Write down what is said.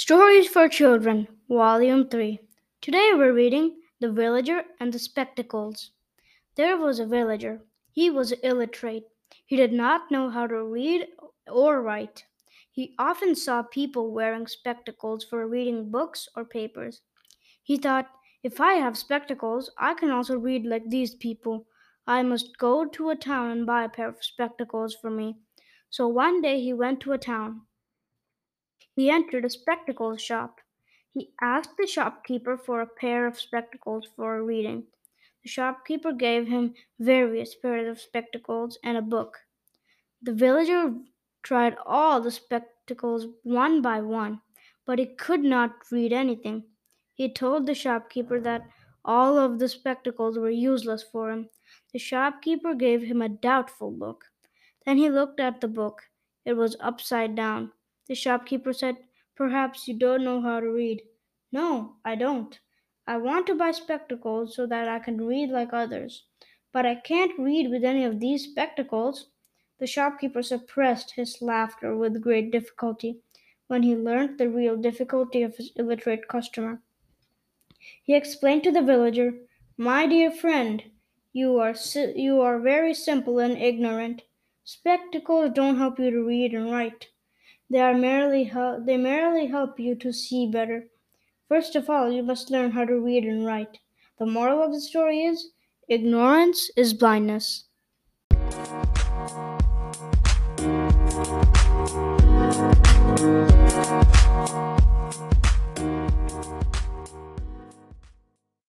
Stories for Children, Volume 3. Today we're reading The Villager and the Spectacles. There was a villager. He was illiterate. He did not know how to read or write. He often saw people wearing spectacles for reading books or papers. He thought, if I have spectacles, I can also read like these people. I must go to a town and buy a pair of spectacles for me. So one day he went to a town. He entered a spectacles shop. He asked the shopkeeper for a pair of spectacles for reading. The shopkeeper gave him various pairs of spectacles and a book. The villager tried all the spectacles one by one, but he could not read anything. He told the shopkeeper that all of the spectacles were useless for him. The shopkeeper gave him a doubtful look. Then he looked at the book. It was upside down. The shopkeeper said, Perhaps you don't know how to read. No, I don't. I want to buy spectacles so that I can read like others. But I can't read with any of these spectacles. The shopkeeper suppressed his laughter with great difficulty when he learned the real difficulty of his illiterate customer. He explained to the villager, My dear friend, you are, si- you are very simple and ignorant. Spectacles don't help you to read and write. They are merely hel- they merely help you to see better. First of all, you must learn how to read and write. The moral of the story is ignorance is blindness.